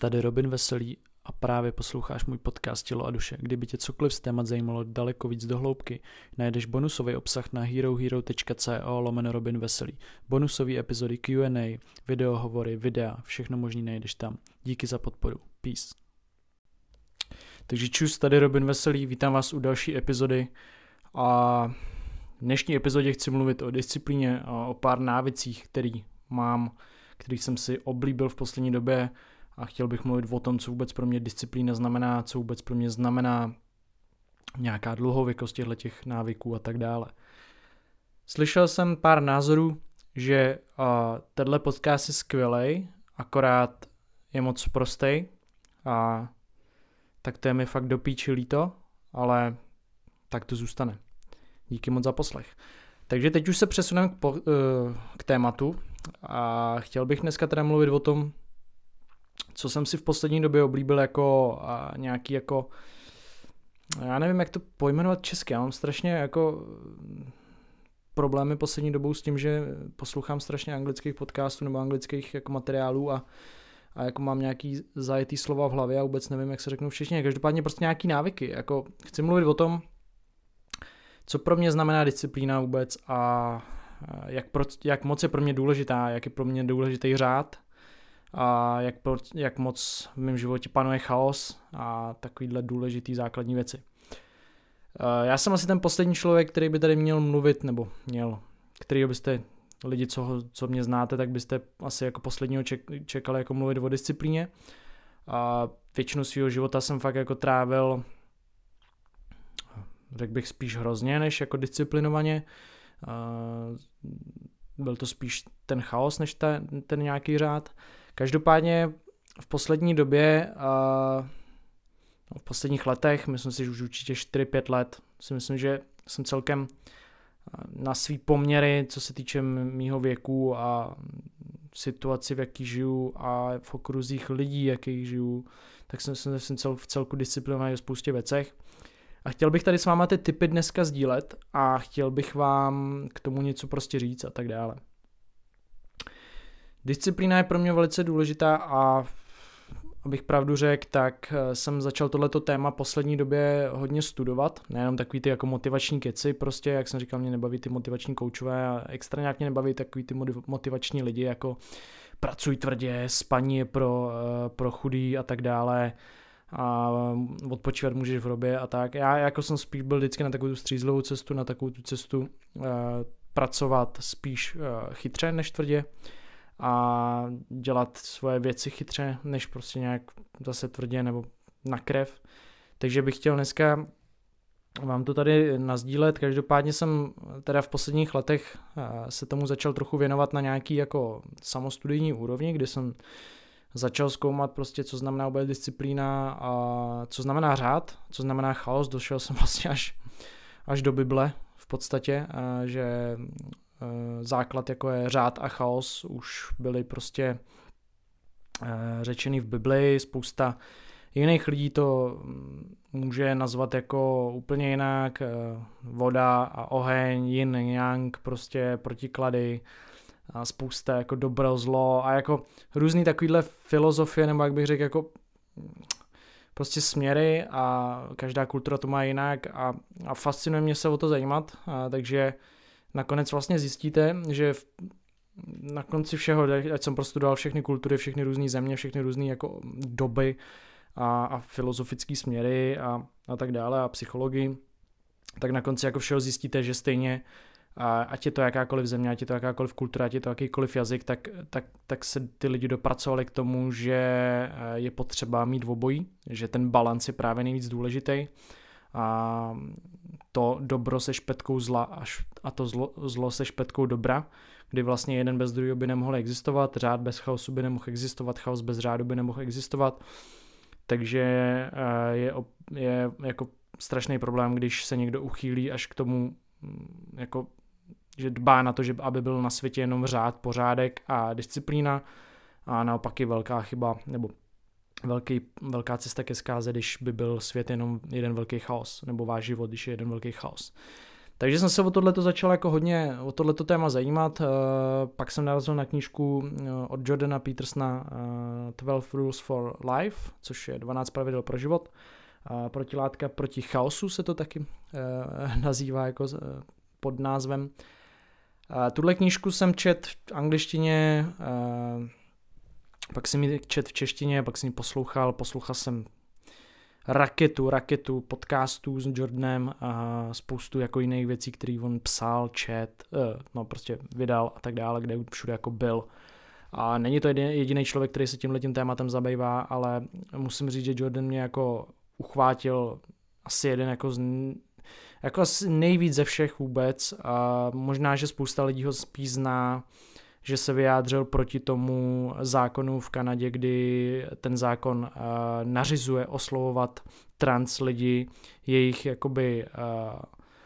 Tady Robin Veselý a právě posloucháš můj podcast Tělo a duše. Kdyby tě cokoliv z témat zajímalo daleko víc do hloubky, najdeš bonusový obsah na herohero.co lomeno Robin Veselý. Bonusové epizody Q&A, videohovory, videa, všechno možný najdeš tam. Díky za podporu. Peace. Takže čus, tady Robin Veselý, vítám vás u další epizody a v dnešní epizodě chci mluvit o disciplíně a o pár návicích, který mám, který jsem si oblíbil v poslední době a chtěl bych mluvit o tom, co vůbec pro mě disciplína znamená, co vůbec pro mě znamená nějaká dlouhověkost těchto těch návyků a tak dále. Slyšel jsem pár názorů, že uh, tenhle podcast je skvělý, akorát je moc prostý a tak to je mi fakt do píči líto, ale tak to zůstane. Díky moc za poslech. Takže teď už se přesuneme k, po, uh, k tématu a chtěl bych dneska teda mluvit o tom, co jsem si v poslední době oblíbil jako a nějaký jako já nevím, jak to pojmenovat česky, já mám strašně jako problémy poslední dobou s tím, že poslouchám strašně anglických podcastů nebo anglických jako materiálů a, a jako mám nějaký zajetý slova v hlavě a vůbec nevím, jak se řeknou všichni. Každopádně prostě nějaký návyky. Jako chci mluvit o tom, co pro mě znamená disciplína vůbec a jak, pro, jak moc je pro mě důležitá, jak je pro mě důležitý řád a jak, jak moc v mém životě panuje chaos a takovýhle důležitý základní věci. Eh, já jsem asi ten poslední člověk, který by tady měl mluvit, nebo měl, který byste lidi, co, co mě znáte, tak byste asi jako posledního ček, čekali jako mluvit o disciplíně. A většinu svého života jsem fakt jako trávil, řekl bych spíš hrozně, než jako disciplinovaně. Eh, byl to spíš ten chaos, než ta, ten nějaký řád. Každopádně v poslední době, no, v posledních letech, myslím si, že už určitě 4-5 let, si myslím, že jsem celkem na svý poměry, co se týče mýho věku a situaci, v jaký žiju a v okruzích lidí, jakých žiju, tak jsem, jsem, jsem cel, v celku disciplinovaný v spoustě věcech. A chtěl bych tady s váma ty typy dneska sdílet a chtěl bych vám k tomu něco prostě říct a tak dále. Disciplína je pro mě velice důležitá a abych pravdu řekl, tak eh, jsem začal tohleto téma poslední době hodně studovat, nejenom takový ty jako motivační keci, prostě, jak jsem říkal, mě nebaví ty motivační koučové a extra nějak mě nebaví takový ty motivační lidi, jako pracuj tvrdě, spaní je pro, eh, pro chudý a tak dále. A odpočívat můžeš v hrobě a tak. Já jako jsem spíš byl vždycky na takovou tu střízlovou cestu, na takovou tu cestu uh, pracovat spíš uh, chytře než tvrdě a dělat svoje věci chytře, než prostě nějak zase tvrdě nebo na krev. Takže bych chtěl dneska vám to tady nazdílet. Každopádně jsem teda v posledních letech eh, se tomu začal trochu věnovat na nějaký jako samostudijní úrovni, kdy jsem začal zkoumat prostě, co znamená vůbec disciplína a co znamená řád, co znamená chaos. Došel jsem vlastně až, až do Bible v podstatě, eh, že základ jako je řád a chaos už byly prostě eh, řečeny v Biblii, spousta jiných lidí to mm, může nazvat jako úplně jinak, eh, voda a oheň, yin, yang, prostě protiklady, a spousta jako dobro, zlo a jako různý takovýhle filozofie, nebo jak bych řekl, jako mm, prostě směry a každá kultura to má jinak a, a fascinuje mě se o to zajímat, a, takže nakonec vlastně zjistíte, že v, na konci všeho, ať jsem prostudoval všechny kultury, všechny různé země, všechny různé jako doby a, a filozofické směry a, a tak dále a psychologii, tak na konci jako všeho zjistíte, že stejně a ať je to jakákoliv země, ať je to jakákoliv kultura, ať je to jakýkoliv jazyk, tak, tak, tak se ty lidi dopracovali k tomu, že eh, je potřeba mít obojí, že ten balans je právě nejvíc důležitý a to dobro se špetkou zla až, a to zlo, zlo se špetkou dobra, kdy vlastně jeden bez druhého by nemohl existovat, řád bez chaosu by nemohl existovat, chaos bez řádu by nemohl existovat, takže eh, je, je jako strašný problém, když se někdo uchýlí až k tomu, mm, jako, že dbá na to, že aby byl na světě jenom řád, pořádek a disciplína a naopak je velká chyba, nebo velký, velká cesta ke zkáze, když by byl svět jenom jeden velký chaos, nebo váš život, když je jeden velký chaos. Takže jsem se o tohleto začal jako hodně o tohleto téma zajímat, pak jsem narazil na knížku od Jordana Petersona 12 Rules for Life, což je 12 pravidel pro život. Protilátka proti chaosu se to taky nazývá jako pod názvem. Tuhle knížku jsem čet v angličtině, pak jsem ji čet v češtině, pak jsem ji poslouchal, poslouchal jsem raketu, raketu podcastů s Jordanem a spoustu jako jiných věcí, které on psal, čet, eh, no prostě vydal a tak dále, kde všude jako byl. A není to jediný člověk, který se tím tématem zabývá, ale musím říct, že Jordan mě jako uchvátil asi jeden jako z jako asi nejvíc ze všech vůbec. A možná, že spousta lidí ho spíš zná, že se vyjádřil proti tomu zákonu v Kanadě, kdy ten zákon uh, nařizuje oslovovat trans lidi jejich jakoby uh,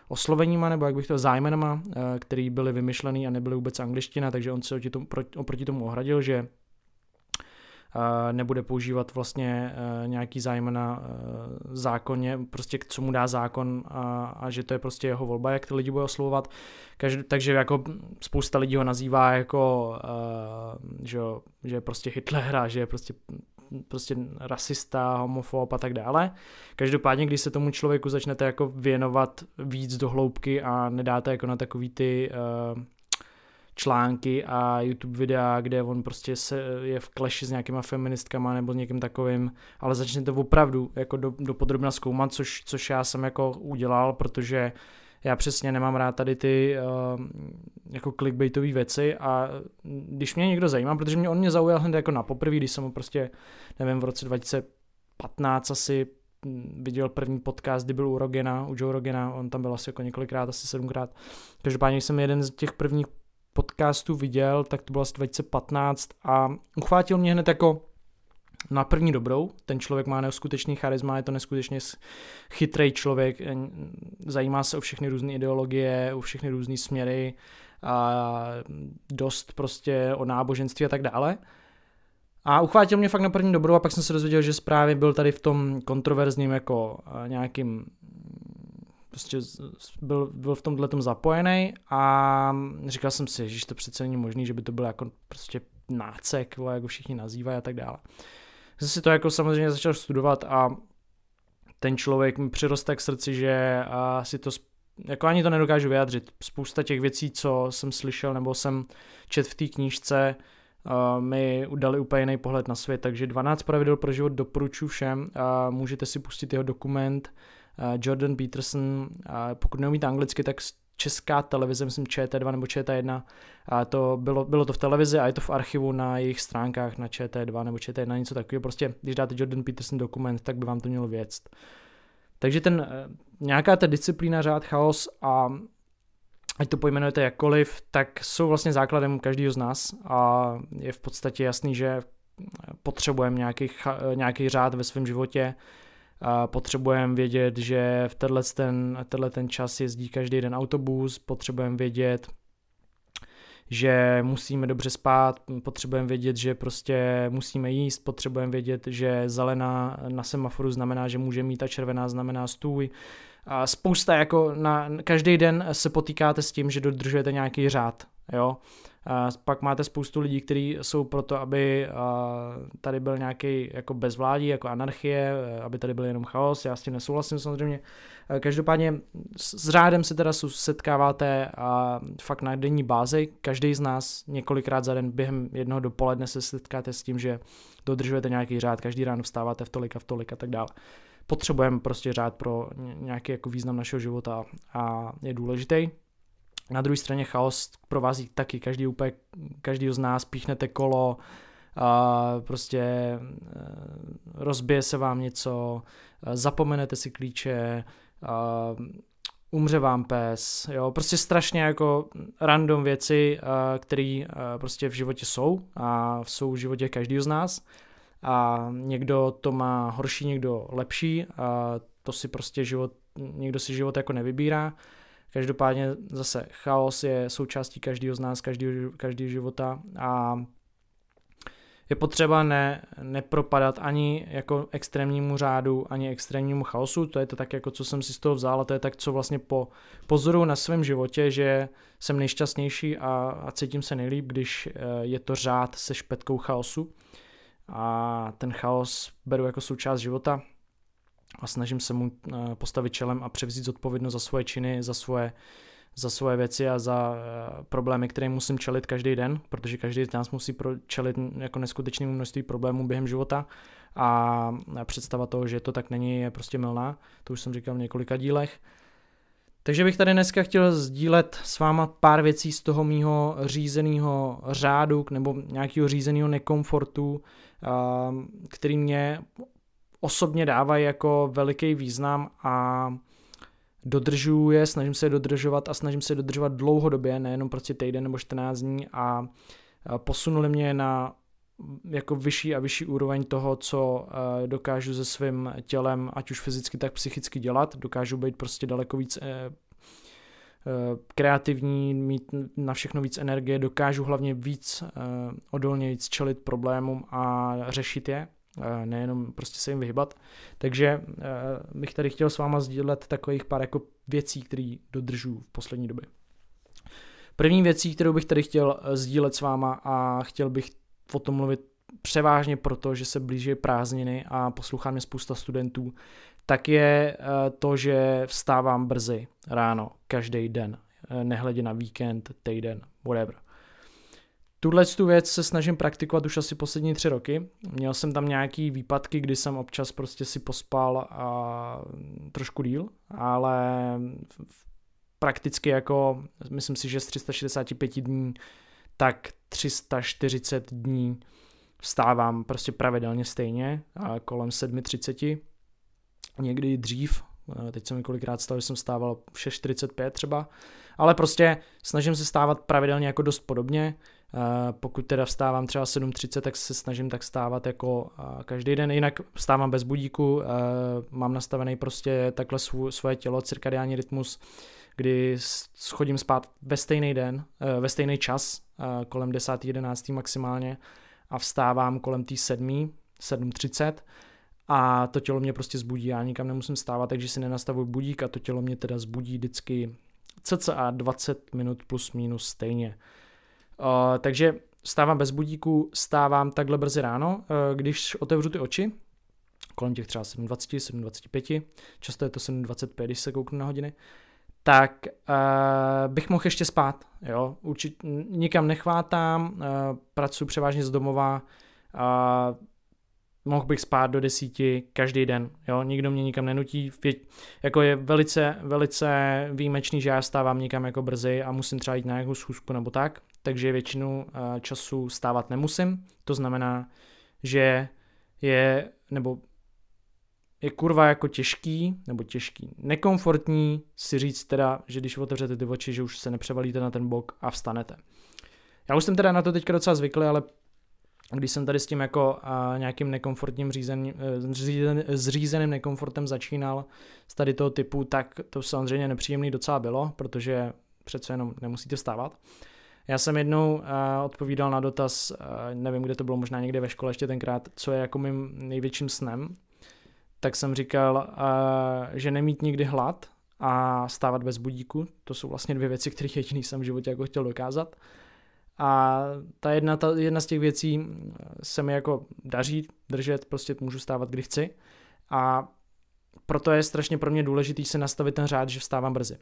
osloveníma, nebo jak bych to zájmenama, uh, který byly vymyšlený a nebyly vůbec angličtina, takže on se oproti tomu ohradil, že nebude používat vlastně e, nějaký zájem na e, zákoně, prostě co mu dá zákon a, a že to je prostě jeho volba, jak ty lidi bude oslovovat. Každý, takže jako spousta lidí ho nazývá jako, e, že, že je prostě Hitler a že je prostě prostě rasista, homofob a tak dále. Každopádně, když se tomu člověku začnete jako věnovat víc do hloubky a nedáte jako na takový ty uh, články a YouTube videa, kde on prostě se, je v kleši s nějakýma feministkama nebo s někým takovým, ale začnete opravdu jako do, do podrobna zkoumat, což, což já jsem jako udělal, protože já přesně nemám rád tady ty uh, jako clickbaitové věci a když mě někdo zajímá, protože mě on mě zaujal hned jako na poprvé, když jsem ho prostě, nevím, v roce 2015 asi viděl první podcast, kdy byl u Rogena, u Joe Rogena, on tam byl asi jako několikrát, asi sedmkrát. Každopádně jsem jeden z těch prvních podcastu viděl, tak to bylo asi 2015 a uchvátil mě hned jako na první dobrou. Ten člověk má neskutečný charisma, je to neskutečně chytrý člověk, zajímá se o všechny různé ideologie, o všechny různé směry a dost prostě o náboženství a tak dále. A uchvátil mě fakt na první dobrou a pak jsem se dozvěděl, že právě byl tady v tom kontroverzním jako nějakým prostě byl, byl v tomhle tom zapojený a říkal jsem si, že to přece není možný, že by to byl jako prostě nácek, jako všichni nazývají a tak dále. Jsem si to jako samozřejmě začal studovat a ten člověk mi přiroste k srdci, že a si to jako ani to nedokážu vyjádřit. Spousta těch věcí, co jsem slyšel nebo jsem čet v té knížce, uh, mi udali úplně jiný pohled na svět, takže 12 pravidel pro život doporučuji všem. a můžete si pustit jeho dokument, Jordan Peterson, pokud neumíte anglicky, tak česká televize, myslím ČT2 nebo ČT1, a to bylo, bylo to v televizi a je to v archivu na jejich stránkách na ČT2 nebo ČT1, něco takového. Prostě, když dáte Jordan Peterson dokument, tak by vám to mělo věct. Takže ten, eh, nějaká ta disciplína, řád, chaos a ať to pojmenujete jakkoliv, tak jsou vlastně základem každého z nás a je v podstatě jasný, že potřebujeme nějaký, nějaký řád ve svém životě, potřebujeme vědět, že v tenhle ten, tenhle ten čas jezdí každý den autobus, potřebujeme vědět, že musíme dobře spát, potřebujeme vědět, že prostě musíme jíst, potřebujeme vědět, že zelená na semaforu znamená, že může mít a červená znamená stůj. A spousta jako na každý den se potýkáte s tím, že dodržujete nějaký řád, jo. A pak máte spoustu lidí, kteří jsou proto, aby tady byl nějaký jako bezvládí, jako anarchie, aby tady byl jenom chaos. Já s tím nesouhlasím samozřejmě. Každopádně s řádem se teda setkáváte a fakt na denní bázi. Každý z nás několikrát za den během jednoho dopoledne se setkáte s tím, že dodržujete nějaký řád. Každý ráno vstáváte v tolik a v tolik a tak dále. Potřebujeme prostě řád pro nějaký jako význam našeho života a je důležitý. Na druhé straně chaos provází taky. Každý úplně, každý z nás píchnete kolo, a prostě e, rozbije se vám něco, e, zapomenete si klíče, umře vám pes, jo, prostě strašně jako random věci, které prostě v životě jsou a jsou v životě každého z nás. A někdo to má horší, někdo lepší a to si prostě život, někdo si život jako nevybírá Každopádně zase chaos je součástí každého z nás, každého, každého života a je potřeba ne, nepropadat ani jako extrémnímu řádu, ani extrémnímu chaosu, to je to tak, jako co jsem si z toho vzal a to je tak, co vlastně po pozoru na svém životě, že jsem nejšťastnější a, a cítím se nejlíp, když eh, je to řád se špetkou chaosu. A ten chaos beru jako součást života a snažím se mu eh, postavit čelem a převzít zodpovědnost za svoje činy, za svoje za svoje věci a za uh, problémy, které musím čelit každý den, protože každý z nás musí čelit jako neskutečnému množství problémů během života a představa toho, že to tak není, je prostě milná. To už jsem říkal v několika dílech. Takže bych tady dneska chtěl sdílet s váma pár věcí z toho mýho řízeného řádu nebo nějakého řízeného nekomfortu, který mě osobně dávají jako veliký význam a dodržuju je, snažím se je dodržovat a snažím se je dodržovat dlouhodobě, nejenom prostě týden nebo 14 dní a posunuli mě na jako vyšší a vyšší úroveň toho, co dokážu se svým tělem, ať už fyzicky, tak psychicky dělat. Dokážu být prostě daleko víc e, e, kreativní, mít na všechno víc energie, dokážu hlavně víc e, odolně víc čelit problémům a řešit je nejenom prostě se jim vyhybat. Takže bych tady chtěl s váma sdílet takových pár jako věcí, které dodržuju v poslední době. První věcí, kterou bych tady chtěl e, sdílet s váma a chtěl bych o tom mluvit převážně proto, že se blíží prázdniny a poslouchá mě spousta studentů, tak je e, to, že vstávám brzy ráno, každý den, nehledě na víkend, týden, whatever. Tuhle tu věc se snažím praktikovat už asi poslední tři roky. Měl jsem tam nějaký výpadky, kdy jsem občas prostě si pospal a trošku díl, ale prakticky jako, myslím si, že z 365 dní, tak 340 dní vstávám prostě pravidelně stejně, kolem 7.30, někdy dřív, teď jsem několikrát stal, že jsem stával 6.45 třeba, ale prostě snažím se stávat pravidelně jako dost podobně, Eh, pokud teda vstávám třeba 7.30, tak se snažím tak stávat jako eh, každý den, jinak vstávám bez budíku, eh, mám nastavený prostě takhle svoje tělo, cirkadiální rytmus, kdy schodím spát ve stejný den, ve stejný čas, kolem 10. 11. maximálně a vstávám kolem té 7. 7.30 a to tělo mě prostě zbudí, já nikam nemusím stávat, takže si nenastavuji budík a to tělo mě teda zbudí vždycky cca 20 minut plus minus stejně. Uh, takže stávám bez budíku, stávám takhle brzy ráno, uh, když otevřu ty oči, kolem těch třeba 7.20, 7.25, často je to 7.25, když se kouknu na hodiny, tak uh, bych mohl ještě spát, jo, Určit, nikam nechvátám, uh, pracuji převážně z domova, uh, mohl bych spát do desíti každý den, jo, nikdo mě nikam nenutí, jako je velice, velice výjimečný, že já stávám nikam jako brzy a musím třeba jít na nějakou schůzku nebo tak, takže většinu eh, času stávat nemusím. To znamená, že je, nebo je kurva jako těžký, nebo těžký, nekomfortní si říct teda, že když otevřete ty oči, že už se nepřevalíte na ten bok a vstanete. Já už jsem teda na to teďka docela zvyklý, ale když jsem tady s tím jako uh, nějakým nekomfortním řízen, uh, zřízen, zřízeným nekomfortem začínal z tady toho typu, tak to samozřejmě nepříjemný docela bylo, protože přece jenom nemusíte vstávat. Já jsem jednou uh, odpovídal na dotaz, uh, nevím, kde to bylo, možná někde ve škole ještě tenkrát, co je jako mým největším snem. Tak jsem říkal, že nemít nikdy hlad a stávat bez budíku. To jsou vlastně dvě věci, které jediný jsem v životě jako chtěl dokázat. A ta jedna, ta jedna z těch věcí se mi jako daří držet, prostě můžu stávat, kdy chci. A proto je strašně pro mě důležitý se nastavit ten řád, že vstávám brzy.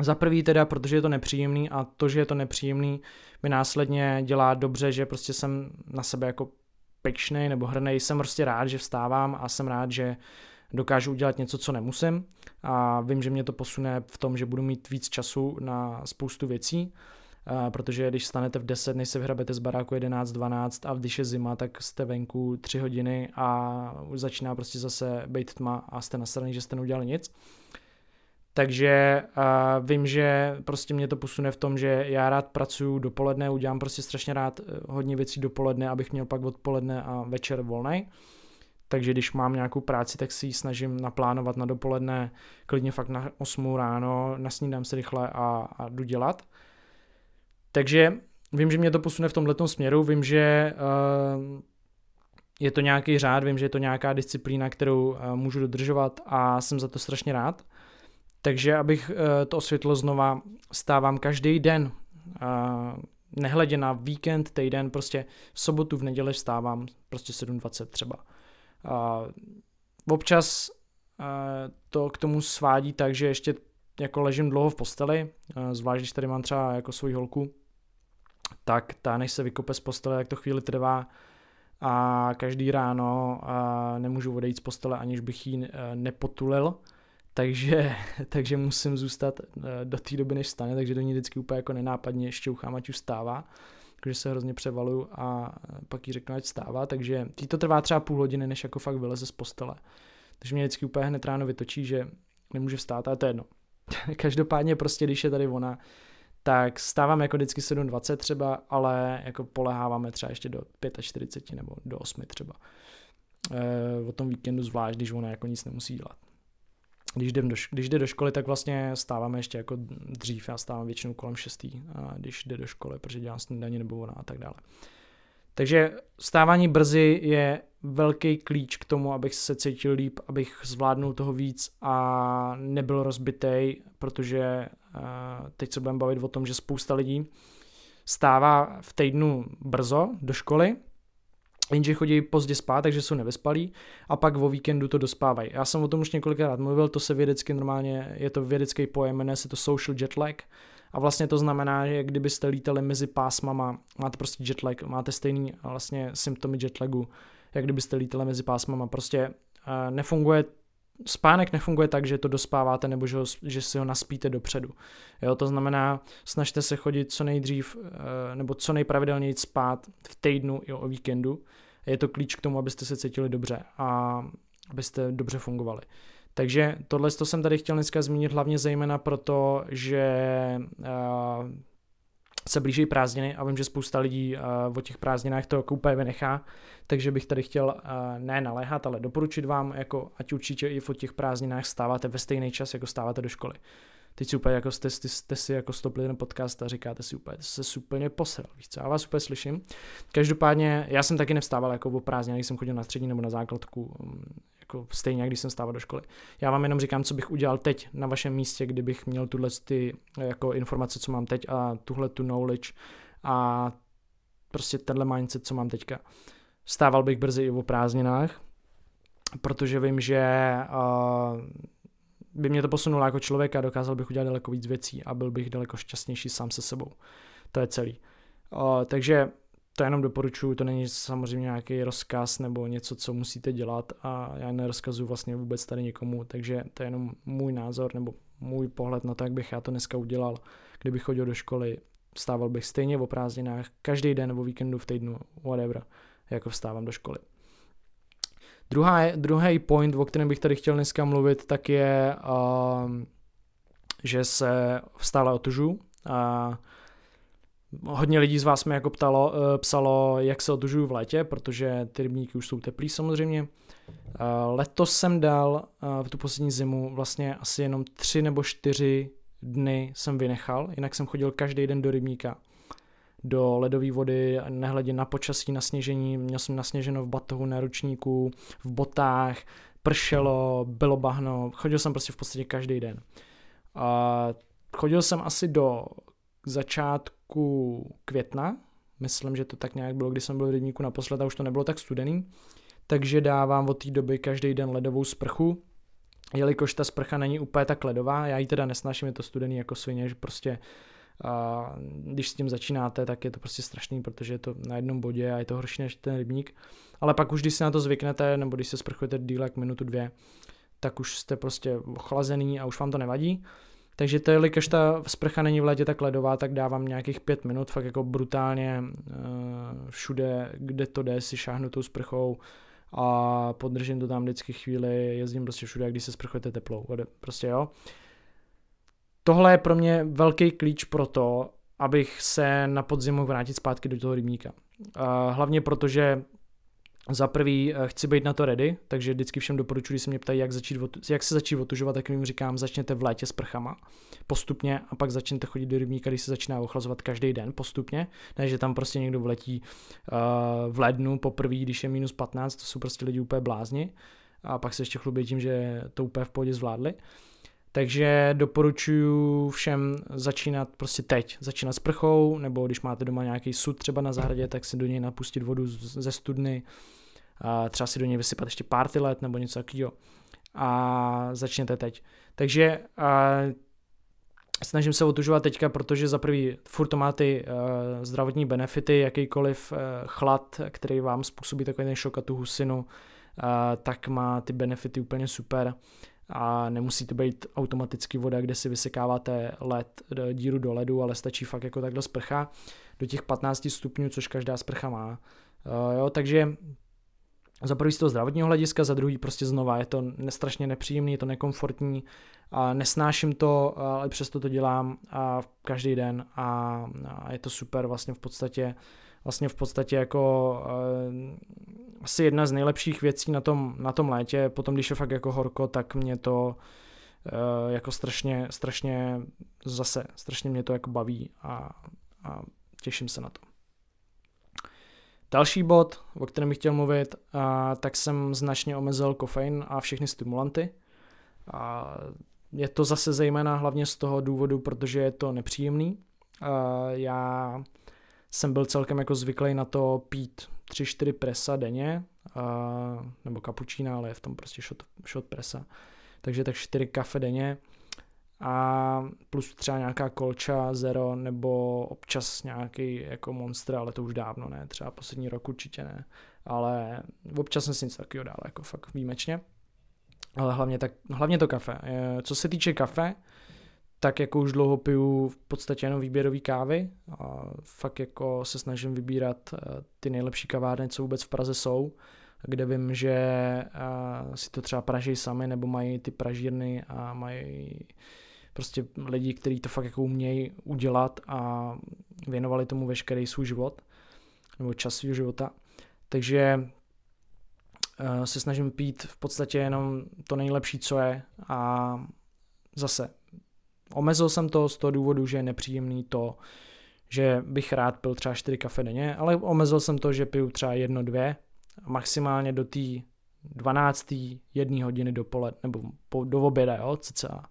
Za prvý teda, protože je to nepříjemný a to, že je to nepříjemný, mi následně dělá dobře, že prostě jsem na sebe jako pekšnej nebo hrnej, jsem prostě rád, že vstávám a jsem rád, že dokážu udělat něco, co nemusím a vím, že mě to posune v tom, že budu mít víc času na spoustu věcí, protože když stanete v 10, než se vyhrabete z baráku 11, 12 a když je zima, tak jste venku 3 hodiny a už začíná prostě zase být tma a jste nasraný, že jste neudělali nic. Takže uh, vím, že prostě mě to posune v tom, že já rád pracuju dopoledne, udělám prostě strašně rád eh, hodně věcí dopoledne, abych měl pak odpoledne a večer volný. Takže když mám nějakou práci, tak si ji snažím naplánovat na dopoledne, klidně fakt na 8 ráno, nasnídám se rychle a, a jdu dělat. Takže vím, že mě to posune v tomhle směru, vím, že uh, je to nějaký řád, vím, že je to nějaká disciplína, kterou uh, můžu dodržovat a jsem za to strašně rád. Takže abych uh, to osvětlil znova, stávám každý den, uh, nehledě na víkend, týden, prostě v sobotu, v neděli vstávám prostě 7.20 třeba. Uh, občas to k tomu svádí tak, že ještě jako ležím dlouho v posteli, uh, zvlášť když tady mám třeba jako svoji holku, tak ta než se vykope z postele, tak to chvíli trvá a každý ráno uh, nemůžu odejít z postele, aniž bych ji uh, nepotulil, takže, takže musím zůstat uh, do té doby, než stane, takže do ní vždycky úplně jako nenápadně šťouchám, ať už stává takže se hrozně převaluju a pak jí řeknu, ať stává, takže tý to trvá třeba půl hodiny, než jako fakt vyleze z postele. Takže mě vždycky úplně hned ráno vytočí, že nemůže vstát, ale to je jedno. Každopádně prostě, když je tady ona, tak stávám jako vždycky 7.20 třeba, ale jako poleháváme třeba ještě do 45 nebo do 8 třeba. E, o tom víkendu zvlášť, když ona jako nic nemusí dělat. Když, jdem do, když jde do školy, tak vlastně stáváme ještě jako dřív, já stávám většinou kolem 6, a když jde do školy, protože dělám snídaní nebo ona a tak dále. Takže stávání brzy je velký klíč k tomu, abych se cítil líp, abych zvládnul toho víc a nebyl rozbitej, protože uh, teď se budeme bavit o tom, že spousta lidí stává v týdnu brzo do školy, jenže chodí pozdě spát, takže jsou nevyspalí a pak o víkendu to dospávají. Já jsem o tom už několikrát mluvil, to se vědecky normálně, je to vědecký pojem, jmenuje se to social jet lag a vlastně to znamená, že kdybyste lítali mezi pásmama, máte prostě jet lag, máte stejný vlastně symptomy jet lagu, jak kdybyste lítali mezi pásmama, prostě uh, nefunguje spánek nefunguje tak, že to dospáváte nebo že, ho, že si ho naspíte dopředu. Jo, to znamená, snažte se chodit co nejdřív eh, nebo co nejpravidelněji spát v týdnu i o víkendu. Je to klíč k tomu, abyste se cítili dobře a abyste dobře fungovali. Takže tohle to jsem tady chtěl dneska zmínit hlavně zejména proto, že uh, se blíží prázdniny a vím, že spousta lidí uh, o těch prázdninách to jako úplně vynechá, takže bych tady chtěl uh, ne naléhat, ale doporučit vám, jako ať určitě i v těch prázdninách stáváte ve stejný čas, jako stáváte do školy. Teď si úplně jako jste, jste, jste si jako stopli ten podcast a říkáte si úplně, se úplně posral, víš co, já vás úplně slyším. Každopádně já jsem taky nevstával jako o prázdninách, když jsem chodil na střední nebo na základku, jako stejně, když jsem stával do školy. Já vám jenom říkám, co bych udělal teď na vašem místě, kdybych měl tuhle ty jako informace, co mám teď a tuhle tu knowledge a prostě tenhle mindset, co mám teďka. Stával bych brzy i o prázdninách, protože vím, že uh, by mě to posunulo jako člověka, dokázal bych udělat daleko víc věcí a byl bych daleko šťastnější sám se sebou. To je celý. Uh, takže to jenom doporučuji, to není samozřejmě nějaký rozkaz nebo něco, co musíte dělat a já nerozkazuju vlastně vůbec tady někomu, takže to je jenom můj názor nebo můj pohled na to, jak bych já to dneska udělal, kdybych chodil do školy, vstával bych stejně o prázdninách, každý den nebo víkendu v týdnu, whatever, jako vstávám do školy. Druhá, druhý point, o kterém bych tady chtěl dneska mluvit, tak je, uh, že se stále otužu. Uh, Hodně lidí z vás mi jako ptalo, eh, psalo, jak se otužuju v létě, protože ty rybníky už jsou teplý samozřejmě. Eh, letos jsem dal eh, v tu poslední zimu vlastně asi jenom tři nebo čtyři dny jsem vynechal, jinak jsem chodil každý den do rybníka do ledové vody, nehledě na počasí, na sněžení, měl jsem nasněženo v batohu, na ručníku, v botách, pršelo, bylo bahno, chodil jsem prostě v podstatě každý den. A chodil jsem asi do začátku května, myslím, že to tak nějak bylo, když jsem byl v rybníku naposled a už to nebylo tak studený, takže dávám od té doby každý den ledovou sprchu, jelikož ta sprcha není úplně tak ledová, já ji teda nesnáším, je to studený jako svině, že prostě a když s tím začínáte, tak je to prostě strašný, protože je to na jednom bodě a je to horší než ten rybník. Ale pak už, když si na to zvyknete, nebo když se sprchujete díl jak minutu, dvě, tak už jste prostě ochlazený a už vám to nevadí. Takže to, jelikož ta sprcha není v létě tak ledová, tak dávám nějakých pět minut, fakt jako brutálně uh, všude, kde to jde, si šáhnu tou sprchou a podržím to tam vždycky chvíli, jezdím prostě všude, když se sprchujete teplou, prostě jo. Tohle je pro mě velký klíč pro to, abych se na podzimu vrátit zpátky do toho rybníka. Uh, hlavně proto, že za prvý eh, chci být na to ready, takže vždycky všem doporučuji, když se mě ptají, jak, začít, jak se začít otužovat, tak jim říkám, začněte v létě s prchama postupně a pak začněte chodit do rybníka, když se začíná ochlazovat každý den postupně, ne, že tam prostě někdo vletí uh, v lednu poprvé, když je minus 15, to jsou prostě lidi úplně blázni a pak se ještě chlubí tím, že to úplně v pohodě zvládli. Takže doporučuji všem začínat prostě teď. Začínat s prchou, nebo když máte doma nějaký sud třeba na zahradě, tak si do něj napustit vodu ze studny, a třeba si do něj vysypat ještě let nebo něco takového. A začněte teď. Takže a, snažím se otužovat teďka, protože za prvý furt to má ty uh, zdravotní benefity, jakýkoliv uh, chlad, který vám způsobí takový ten šok a tu husinu, uh, tak má ty benefity úplně super a nemusí to být automaticky voda, kde si vysekáváte led, díru do ledu, ale stačí fakt jako takhle sprcha do těch 15 stupňů, což každá sprcha má. Uh, jo, takže za prvý z toho zdravotního hlediska, za druhý prostě znova je to strašně nepříjemný, je to nekomfortní, a nesnáším to, ale přesto to dělám a každý den a, a je to super vlastně v podstatě vlastně v podstatě jako uh, asi jedna z nejlepších věcí na tom, na tom létě, potom když je fakt jako horko, tak mě to uh, jako strašně, strašně zase, strašně mě to jako baví a, a těším se na to. Další bod, o kterém bych chtěl mluvit, uh, tak jsem značně omezil kofein a všechny stimulanty. A je to zase zejména hlavně z toho důvodu, protože je to nepříjemný. Uh, já jsem byl celkem jako zvyklý na to pít 3-4 presa denně, uh, nebo kapučína, ale je v tom prostě shot, shot presa. Takže tak 4 kafe denně a plus třeba nějaká kolča, zero, nebo občas nějaký jako monster, ale to už dávno ne, třeba poslední rok určitě ne, ale občas jsem si nic takového dal, jako fakt výjimečně. Ale hlavně, tak, hlavně to kafe. Co se týče kafe, tak jako už dlouho piju v podstatě jenom výběrový kávy a fakt jako se snažím vybírat eh, ty nejlepší kavárny, co vůbec v Praze jsou, kde vím, že eh, si to třeba praží sami nebo mají ty pražírny a mají prostě lidi, kteří to fakt jako umějí udělat a věnovali tomu veškerý svůj život nebo čas svého života. Takže uh, se snažím pít v podstatě jenom to nejlepší, co je a zase omezil jsem to z toho důvodu, že je nepříjemný to, že bych rád pil třeba 4 kafe denně, ale omezil jsem to, že piju třeba jedno, dvě, maximálně do té 12. jedné hodiny dopoledne, nebo po, do oběda, jo, cca.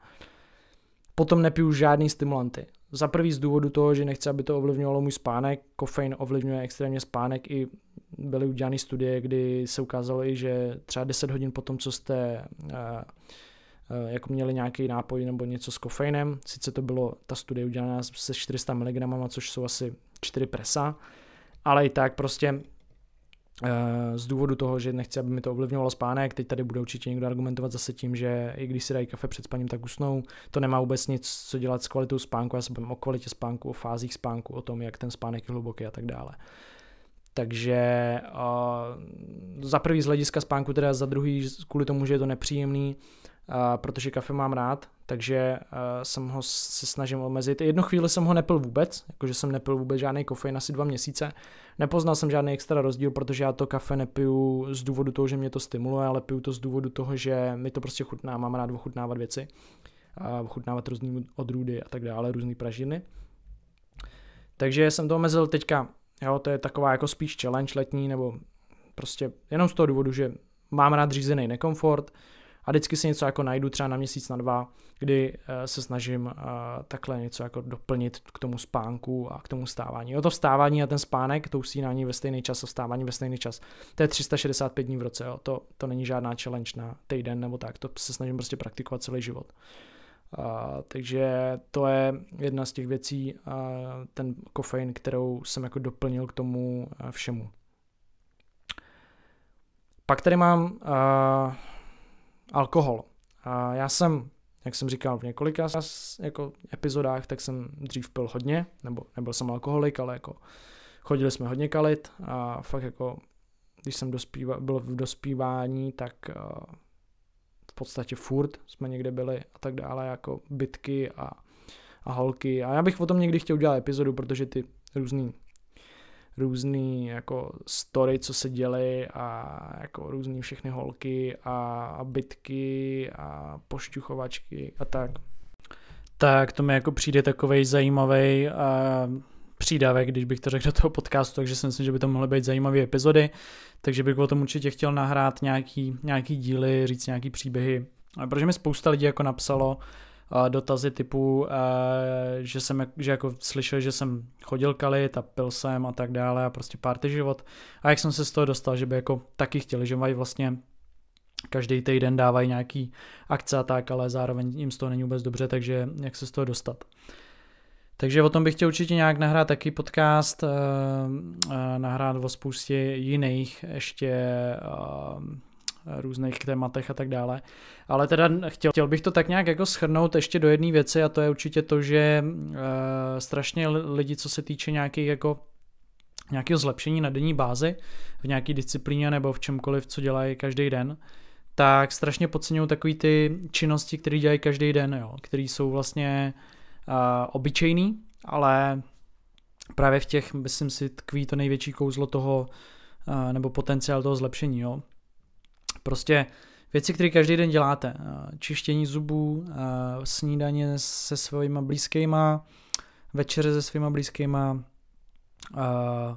Potom nepiju žádný stimulanty. Za prvý z důvodu toho, že nechci, aby to ovlivňovalo můj spánek. Kofein ovlivňuje extrémně spánek i byly udělány studie, kdy se ukázalo i, že třeba 10 hodin po tom, co jste uh, jako měli nějaký nápoj nebo něco s kofeinem, sice to bylo ta studie udělaná se 400 mg, což jsou asi 4 presa, ale i tak prostě Eh, z důvodu toho, že nechci, aby mi to ovlivňovalo spánek. Teď tady bude určitě někdo argumentovat zase tím, že i když si dají kafe před spaním, tak usnou. To nemá vůbec nic, co dělat s kvalitou spánku. Já se bavím o kvalitě spánku, o fázích spánku, o tom, jak ten spánek je hluboký a tak dále. Takže uh, za prvý z hlediska spánku, teda za druhý kvůli tomu, že je to nepříjemný, protože kafe mám rád, takže jsem ho se snažím omezit. Jednu chvíli jsem ho nepil vůbec, jakože jsem nepil vůbec žádný kofein asi dva měsíce. Nepoznal jsem žádný extra rozdíl, protože já to kafe nepiju z důvodu toho, že mě to stimuluje, ale piju to z důvodu toho, že mi to prostě chutná, mám rád ochutnávat věci, ochutnávat různý odrůdy a tak dále, různé pražiny. Takže jsem to omezil teďka, jo, to je taková jako spíš challenge letní, nebo prostě jenom z toho důvodu, že mám rád řízený nekomfort, a vždycky si něco jako najdu třeba na měsíc, na dva, kdy eh, se snažím eh, takhle něco jako doplnit k tomu spánku a k tomu stávání. O to vstávání a ten spánek, to usínání ve stejný čas a vstávání ve stejný čas, to je 365 dní v roce, jo. To, to není žádná challenge na týden nebo tak, to se snažím prostě praktikovat celý život. Uh, takže to je jedna z těch věcí, uh, ten kofein, kterou jsem jako doplnil k tomu všemu. Pak tady mám alkohol. A já jsem, jak jsem říkal v několika jako epizodách, tak jsem dřív pil hodně, nebo nebyl jsem alkoholik, ale jako chodili jsme hodně kalit a fakt jako, když jsem dospíva, byl v dospívání, tak uh, v podstatě furt jsme někde byli a tak dále, jako bitky a, a holky. A já bych o tom někdy chtěl udělat epizodu, protože ty různý různý jako story, co se děly a jako různý všechny holky a, bitky a pošťuchovačky a tak. Tak to mi jako přijde takovej zajímavý přídavek, když bych to řekl do toho podcastu, takže si myslím, že by to mohly být zajímavé epizody, takže bych o tom určitě chtěl nahrát nějaký, nějaký díly, říct nějaký příběhy, protože mi spousta lidí jako napsalo, dotazy typu, že jsem že jako slyšel, že jsem chodil kalit a pil jsem a tak dále a prostě party život. A jak jsem se z toho dostal, že by jako taky chtěli, že mají vlastně každý týden dávají nějaký akce a tak, ale zároveň jim z toho není vůbec dobře, takže jak se z toho dostat. Takže o tom bych chtěl určitě nějak nahrát taky podcast, nahrát o spoustě jiných ještě různých tématech a tak dále. Ale teda chtěl, chtěl bych to tak nějak jako schrnout ještě do jedné věci a to je určitě to, že uh, strašně lidi, co se týče nějakých jako nějakého zlepšení na denní bázi v nějaké disciplíně nebo v čemkoliv, co dělají každý den, tak strašně podceňují takový ty činnosti, které dělají každý den, jo, které jsou vlastně uh, obyčejný, ale právě v těch, myslím si, tkví to největší kouzlo toho, uh, nebo potenciál toho zlepšení, jo. Prostě věci, které každý den děláte. Eh, čištění zubů, eh, snídaně se svými blízkýma, večeře se svými blízkýma, eh,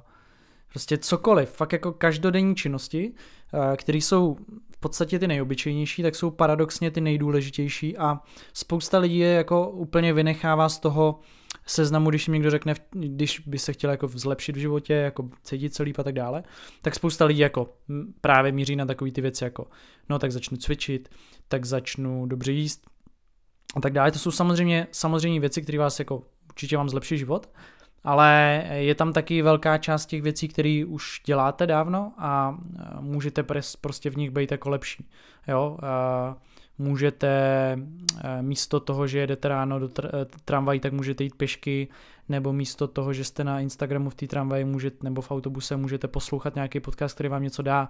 prostě cokoliv, fakt jako každodenní činnosti, které jsou v podstatě ty nejobyčejnější, tak jsou paradoxně ty nejdůležitější a spousta lidí je jako úplně vynechává z toho, seznamu, když mi někdo řekne, když by se chtěl jako zlepšit v životě, jako cítit se líp a tak dále, tak spousta lidí jako právě míří na takové ty věci jako, no tak začnu cvičit, tak začnu dobře jíst a tak dále. To jsou samozřejmě, samozřejmě věci, které vás jako určitě vám zlepší život, ale je tam taky velká část těch věcí, které už děláte dávno a můžete prostě v nich být jako lepší. Jo? Můžete eh, místo toho, že jedete ráno do tr- eh, tramvají, tak můžete jít pěšky, nebo místo toho, že jste na Instagramu v té tramvaji můžete, nebo v autobuse můžete poslouchat nějaký podcast, který vám něco dá,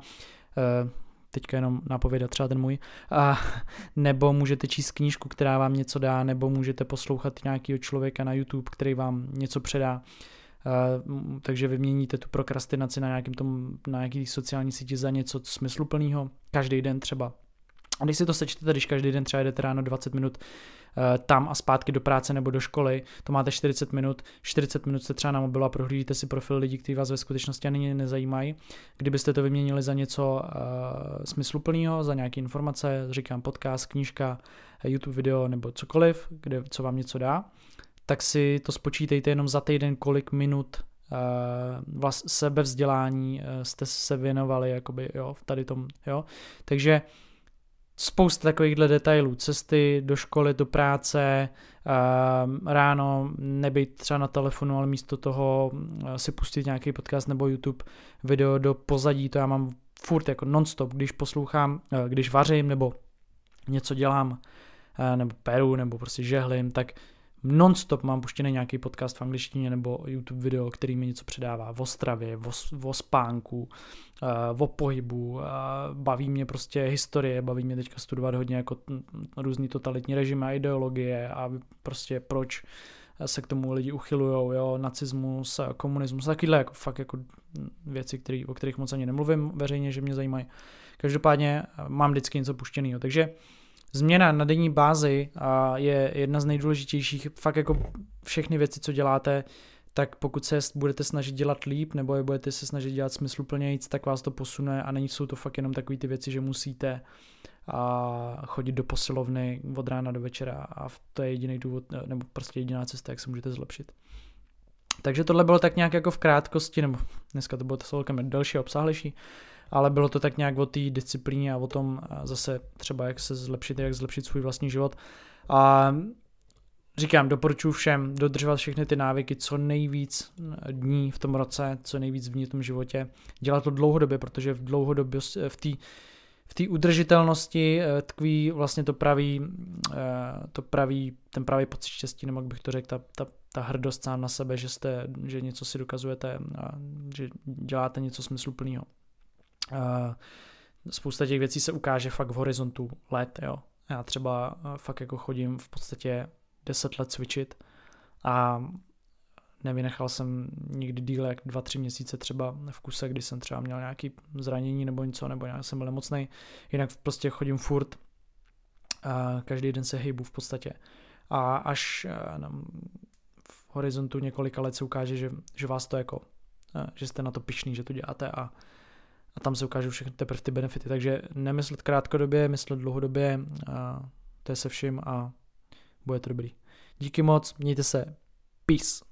eh, teďka jenom napovědat třeba ten můj, a, nebo můžete číst knížku, která vám něco dá, nebo můžete poslouchat nějakého člověka na YouTube, který vám něco předá. Uh, takže vyměníte tu prokrastinaci na nějakým tom, na nějaký sociální síti za něco smysluplného, každý den třeba a když si to sečtete, když každý den třeba jdete ráno 20 minut uh, tam a zpátky do práce nebo do školy, to máte 40 minut, 40 minut jste třeba na mobilu a prohlížíte si profil lidí, kteří vás ve skutečnosti ani nezajímají. Kdybyste to vyměnili za něco uh, smysluplného, za nějaké informace, říkám podcast, knížka, YouTube video nebo cokoliv, kde, co vám něco dá, tak si to spočítejte jenom za týden, kolik minut uh, vlast, sebevzdělání jste se věnovali, jakoby, jo, v tady tom, jo. Takže spousta takovýchhle detailů, cesty do školy, do práce, uh, ráno nebyt třeba na telefonu, ale místo toho uh, si pustit nějaký podcast nebo YouTube video do pozadí, to já mám furt jako nonstop, když poslouchám, uh, když vařím nebo něco dělám, nebo peru, nebo prostě žehlím, tak non-stop mám puštěný nějaký podcast v angličtině nebo YouTube video, který mi něco předává o stravě, o, o spánku, uh, o pohybu, uh, baví mě prostě historie, baví mě teďka studovat hodně jako různý totalitní režimy a ideologie a prostě proč se k tomu lidi uchylujou, jo, nacismus, komunismus, takovýhle jako fakt jako věci, který, o kterých moc ani nemluvím veřejně, že mě zajímají. Každopádně mám vždycky něco puštěného, takže Změna na denní bázi je jedna z nejdůležitějších. Fakt jako všechny věci, co děláte, tak pokud se budete snažit dělat líp, nebo je budete se snažit dělat smysluplně víc, tak vás to posune a není jsou to fakt jenom takové ty věci, že musíte a chodit do posilovny od rána do večera a to je jediný důvod, nebo prostě jediná cesta, jak se můžete zlepšit. Takže tohle bylo tak nějak jako v krátkosti, nebo dneska to bylo celkem delší a obsáhlejší, ale bylo to tak nějak o té disciplíně a o tom zase třeba jak se zlepšit, jak zlepšit svůj vlastní život. A říkám, doporučuji všem dodržovat všechny ty návyky co nejvíc dní v tom roce, co nejvíc v tom životě. Dělat to dlouhodobě, protože v dlouhodobě v té v té udržitelnosti eh, tkví vlastně to pravý, eh, to pravý, ten pravý pocit štěstí, nebo jak bych to řekl, ta, ta, ta hrdost sám na sebe, že, jste, že něco si dokazujete a že děláte něco smysluplného. Uh, spousta těch věcí se ukáže fakt v horizontu let, jo. Já třeba fakt jako chodím v podstatě 10 let cvičit a nevynechal jsem nikdy díl jak dva, tři měsíce třeba v kuse, kdy jsem třeba měl nějaký zranění nebo něco, nebo nějak jsem byl nemocný. Jinak prostě chodím furt, a každý den se hejbu v podstatě. A až v horizontu několika let se ukáže, že, že vás to jako, že jste na to pišný, že to děláte a, a tam se ukážou všechny teprve ty benefity. Takže nemyslet krátkodobě, myslet dlouhodobě, a to je se vším a bude to dobrý. Díky moc, mějte se, peace.